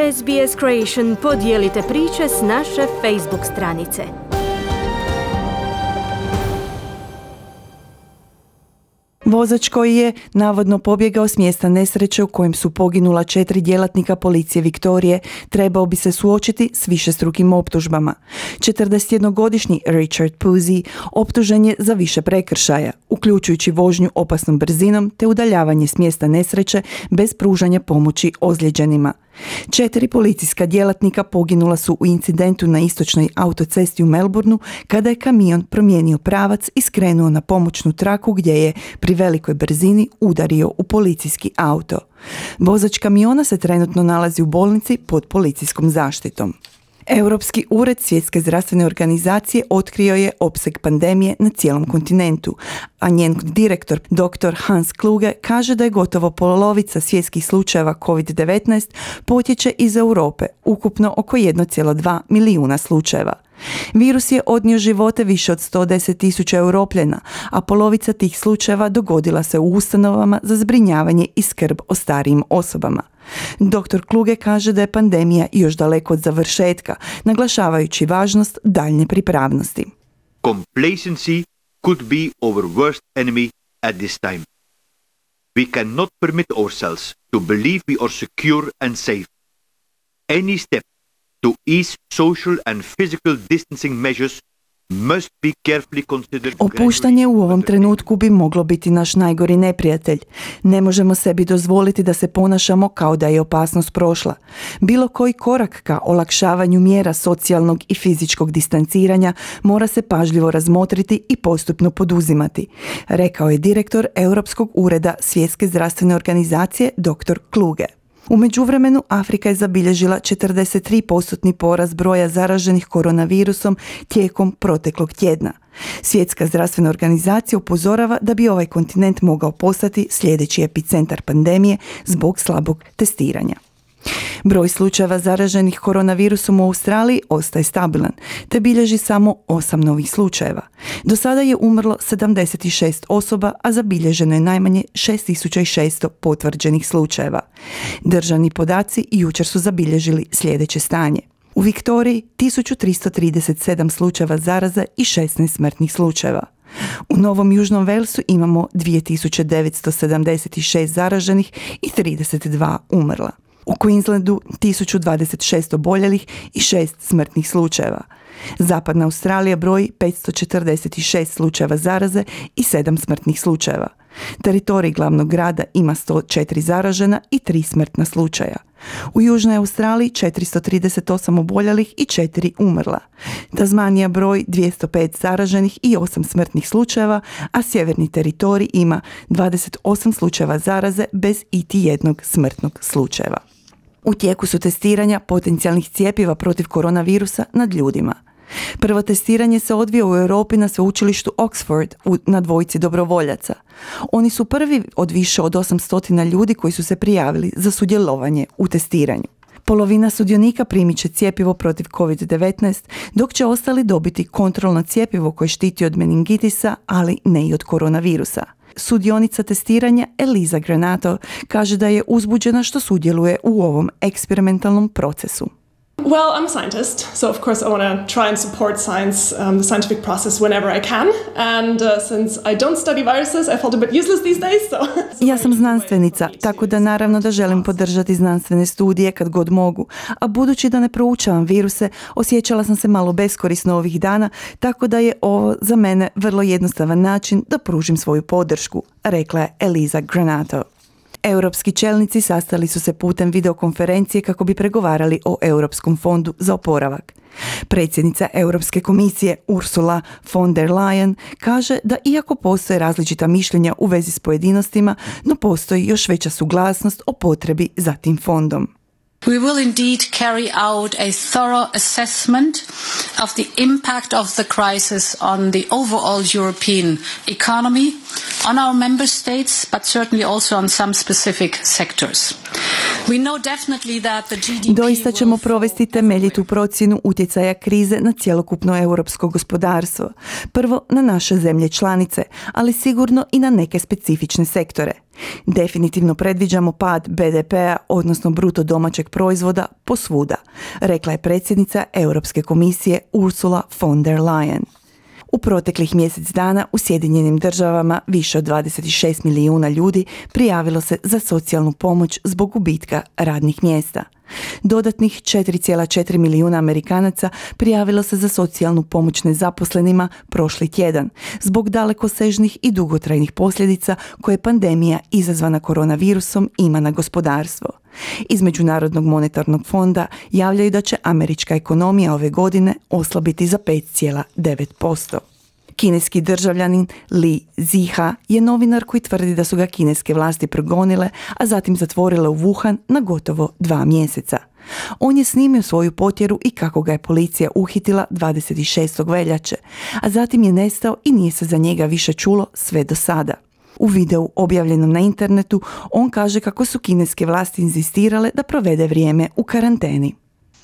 SBS Creation podijelite priče s naše Facebook stranice. Vozač koji je navodno pobjegao s mjesta nesreće u kojem su poginula četiri djelatnika policije Viktorije trebao bi se suočiti s višestrukim optužbama. 41-godišnji Richard Puzi optužen je za više prekršaja, uključujući vožnju opasnom brzinom te udaljavanje s mjesta nesreće bez pružanja pomoći ozlijeđenima. Četiri policijska djelatnika poginula su u incidentu na istočnoj autocesti u Melbourneu kada je kamion promijenio pravac i skrenuo na pomoćnu traku gdje je pri velikoj brzini udario u policijski auto. Vozač kamiona se trenutno nalazi u bolnici pod policijskom zaštitom. Europski ured Svjetske zdravstvene organizacije otkrio je opseg pandemije na cijelom kontinentu, a njen direktor dr. Hans Kluge kaže da je gotovo polovica svjetskih slučajeva COVID-19 potječe iz Europe, ukupno oko 1,2 milijuna slučajeva. Virus je odnio živote više od 110 tisuća europljena, a polovica tih slučajeva dogodila se u ustanovama za zbrinjavanje i skrb o starijim osobama. Dr. Kluge kaže da je pandemija još daleko od završetka, naglašavajući važnost daljnje pripravnosti. Complacency could be our worst enemy at this time. We cannot permit ourselves to believe we are secure and safe. Any step to ease social and physical distancing measures Opuštanje u ovom trenutku bi moglo biti naš najgori neprijatelj. Ne možemo sebi dozvoliti da se ponašamo kao da je opasnost prošla. Bilo koji korak ka olakšavanju mjera socijalnog i fizičkog distanciranja mora se pažljivo razmotriti i postupno poduzimati, rekao je direktor Europskog ureda Svjetske zdravstvene organizacije dr. Kluge. U međuvremenu Afrika je zabilježila 43% porast broja zaraženih koronavirusom tijekom proteklog tjedna. Svjetska zdravstvena organizacija upozorava da bi ovaj kontinent mogao postati sljedeći epicentar pandemije zbog slabog testiranja. Broj slučajeva zaraženih koronavirusom u Australiji ostaje stabilan, te bilježi samo 8 novih slučajeva. Do sada je umrlo 76 osoba, a zabilježeno je najmanje 6600 potvrđenih slučajeva. Državni podaci jučer su zabilježili sljedeće stanje. U Viktoriji 1337 slučajeva zaraza i 16 smrtnih slučajeva. U Novom Južnom Velsu imamo 2976 zaraženih i 32 umrla. U Queenslandu 1026 oboljelih i 6 smrtnih slučajeva. Zapadna Australija broji 546 slučajeva zaraze i 7 smrtnih slučajeva. Teritorij glavnog grada ima 104 zaražena i 3 smrtna slučaja. U Južnoj Australiji 438 oboljelih i 4 umrla. Tazmanija broj 205 zaraženih i 8 smrtnih slučajeva, a sjeverni teritorij ima 28 slučajeva zaraze bez iti jednog smrtnog slučajeva. U tijeku su testiranja potencijalnih cijepiva protiv koronavirusa nad ljudima. Prvo testiranje se odvija u Europi na sveučilištu Oxford u, na dvojici dobrovoljaca. Oni su prvi od više od 800 ljudi koji su se prijavili za sudjelovanje u testiranju. Polovina sudionika primit će cijepivo protiv COVID-19, dok će ostali dobiti kontrolno cijepivo koje štiti od meningitisa, ali ne i od koronavirusa. Sudionica testiranja Eliza Granato kaže da je uzbuđena što sudjeluje u ovom eksperimentalnom procesu. Well, I'm a scientist, so of course I want to try and support science, um, the scientific process whenever I can. And uh, since I don't study viruses, I felt a bit useless these days. So. ja sam znanstvenica, tako da naravno da želim podržati znanstvene studije kad god mogu. A budući da ne proučavam viruse, osjećala sam se malo beskorisno ovih dana, tako da je ovo za mene vrlo jednostavan način da pružim svoju podršku, rekla je Eliza Granato. Europski čelnici sastali su se putem videokonferencije kako bi pregovarali o Europskom fondu za oporavak. Predsjednica Europske komisije Ursula von der Leyen kaže da iako postoje različita mišljenja u vezi s pojedinostima, no postoji još veća suglasnost o potrebi za tim fondom. We will indeed carry out a thorough assessment of the impact of the crisis on the overall European economy, on our member states, but certainly also on some specific sectors. Doista ćemo provesti temeljitu procjenu utjecaja krize na cjelokupno europsko gospodarstvo. Prvo na naše zemlje članice, ali sigurno i na neke specifične sektore. Definitivno predviđamo pad BDP-a, odnosno bruto domaćeg proizvoda, posvuda, rekla je predsjednica Europske komisije Ursula von der Leyen. U proteklih mjesec dana u Sjedinjenim državama više od 26 milijuna ljudi prijavilo se za socijalnu pomoć zbog gubitka radnih mjesta. Dodatnih 4,4 milijuna Amerikanaca prijavilo se za socijalnu pomoć nezaposlenima prošli tjedan zbog dalekosežnih i dugotrajnih posljedica koje pandemija izazvana koronavirusom ima na gospodarstvo. Iz Međunarodnog monetarnog fonda javljaju da će američka ekonomija ove godine oslabiti za 5,9%. Kineski državljanin Li Ziha je novinar koji tvrdi da su ga kineske vlasti progonile, a zatim zatvorile u Wuhan na gotovo dva mjeseca. On je snimio svoju potjeru i kako ga je policija uhitila 26. veljače, a zatim je nestao i nije se za njega više čulo sve do sada. U videu objavljenom na internetu on kaže kako su kineske vlasti inzistirale da provede vrijeme u karanteni.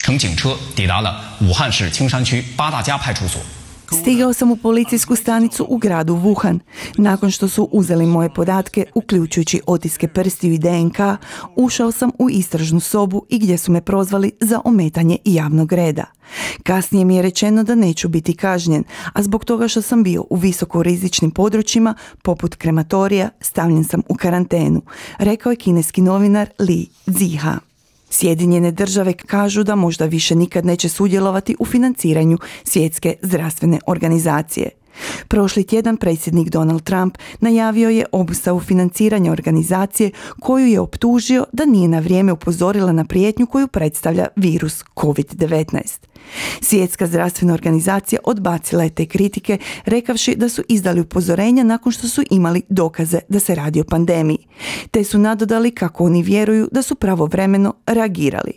乘警车抵达了武汉市青山区八大家派出所。 Stigao sam u policijsku stanicu u gradu Wuhan. Nakon što su uzeli moje podatke, uključujući otiske prstiju i DNK, ušao sam u istražnu sobu i gdje su me prozvali za ometanje javnog reda. Kasnije mi je rečeno da neću biti kažnjen, a zbog toga što sam bio u visoko rizičnim područjima, poput krematorija, stavljen sam u karantenu, rekao je kineski novinar Li Ziha. Sjedinjene države kažu da možda više nikad neće sudjelovati u financiranju svjetske zdravstvene organizacije. Prošli tjedan predsjednik Donald Trump najavio je obustavu financiranja organizacije koju je optužio da nije na vrijeme upozorila na prijetnju koju predstavlja virus COVID-19. Svjetska zdravstvena organizacija odbacila je te kritike rekavši da su izdali upozorenja nakon što su imali dokaze da se radi o pandemiji, te su nadodali kako oni vjeruju da su pravovremeno reagirali.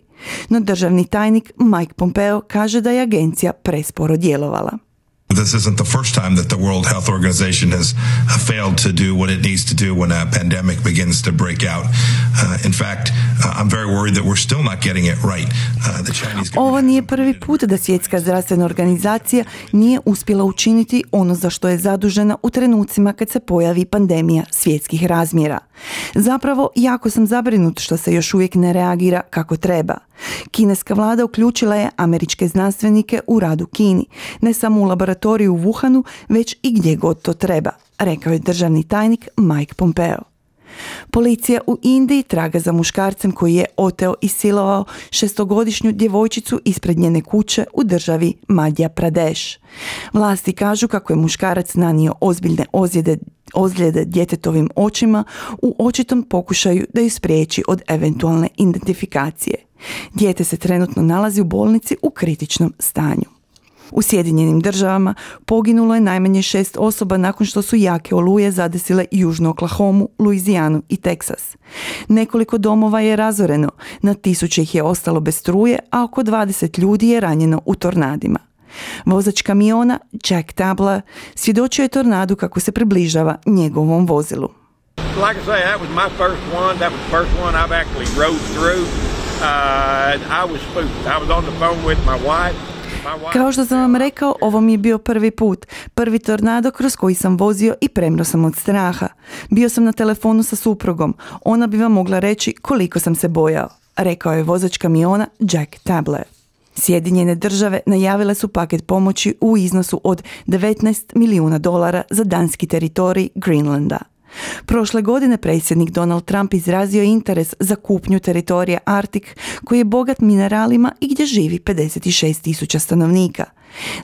No državni tajnik Mike Pompeo kaže da je agencija presporo djelovala. This isn't the first time that the World Health Organization has uh, failed to do what it needs to do when a pandemic begins to break out. Uh, in fact, uh, I'm very worried that we're still not getting it right. Uh, the Chinese Ovo nije prvi put da svjetska zdravstvena organizacija nije uspjela učiniti ono za što je zadužena u trenucima kad se pojavi pandemija svjetskih razmjera. Zapravo, jako sam zabrinut što se još uvijek ne reagira kako treba. Kineska vlada uključila je američke znanstvenike u radu Kini, ne samo u laboratoriju u Wuhanu, već i gdje god to treba, rekao je državni tajnik Mike Pompeo. Policija u Indiji traga za muškarcem koji je oteo i silovao šestogodišnju djevojčicu ispred njene kuće u državi Madhya Pradesh. Vlasti kažu kako je muškarac nanio ozbiljne ozljede, ozljede djetetovim očima u očitom pokušaju da ju spriječi od eventualne identifikacije. Dijete se trenutno nalazi u bolnici u kritičnom stanju. U Sjedinjenim državama poginulo je najmanje šest osoba nakon što su jake oluje zadesile južnu Oklahomu, Luizijanu i Teksas. Nekoliko domova je razoreno, na tisuće ih je ostalo bez struje, a oko 20 ljudi je ranjeno u tornadima. Vozač kamiona Jack Tabler svjedočio je tornadu kako se približava njegovom vozilu. like I say, that was my first one. That was the first one I've actually rode through. Uh, and I was spooked. I was on the phone with my wife. My wife Kao što sam vam rekao, ovo mi je bio prvi put, prvi tornado kroz koji sam vozio i premro sam od straha. Bio sam na telefonu sa suprugom, ona bi vam mogla reći koliko sam se bojao, rekao je vozač kamiona Jack Tabler. Sjedinjene države najavile su paket pomoći u iznosu od 19 milijuna dolara za danski teritorij Greenlanda. Prošle godine predsjednik Donald Trump izrazio interes za kupnju teritorija Arctic koji je bogat mineralima i gdje živi 56 tisuća stanovnika.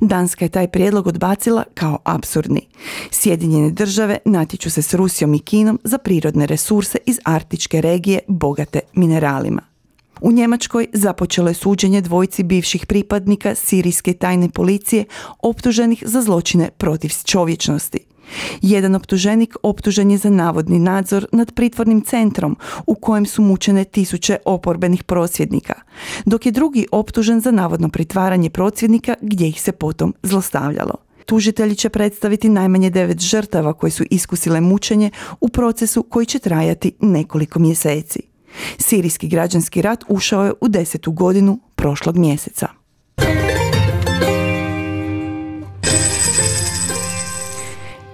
Danska je taj prijedlog odbacila kao apsurdni. Sjedinjene države natječu se s Rusijom i Kinom za prirodne resurse iz arktičke regije bogate mineralima. U Njemačkoj započelo je suđenje dvojici bivših pripadnika sirijske tajne policije optuženih za zločine protiv čovječnosti. Jedan optuženik optužen je za navodni nadzor nad pritvornim centrom u kojem su mučene tisuće oporbenih prosvjednika, dok je drugi optužen za navodno pritvaranje prosvjednika gdje ih se potom zlostavljalo. Tužitelji će predstaviti najmanje devet žrtava koje su iskusile mučenje u procesu koji će trajati nekoliko mjeseci. Sirijski građanski rat ušao je u desetu godinu prošlog mjeseca.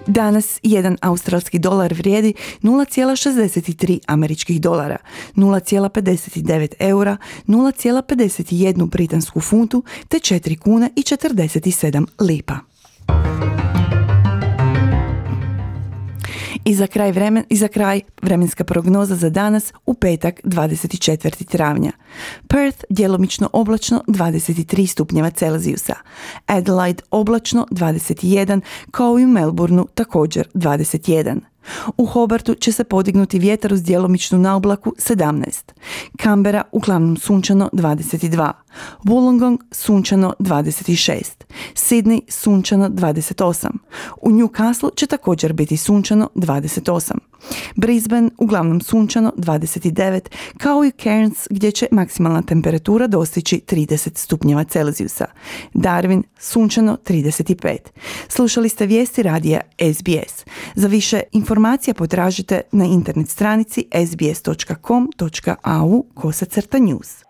Danas jedan australski dolar vrijedi 0,63 američkih dolara, 0,59 eura, 0,51 britansku funtu te 4 kune i 47 lipa. I za kraj, vremen, I za kraj vremenska prognoza za danas u petak 24. travnja. Perth djelomično oblačno 23 stupnjeva Celzijusa. Adelaide oblačno 21 kao i u Melbourneu također 21. U Hobartu će se podignuti vjetar uz djelomičnu naoblaku 17. Kambera uglavnom sunčano 22. Wollongong sunčano 26. Sydney sunčano 28. U Newcastle će također biti sunčano 28. Brisbane uglavnom sunčano 29, kao i Cairns gdje će maksimalna temperatura dostići 30 stupnjeva Celzijusa. Darwin sunčano 35. Slušali ste vijesti radija SBS. Za više informacija potražite na internet stranici sbs.com.au kosacrta news.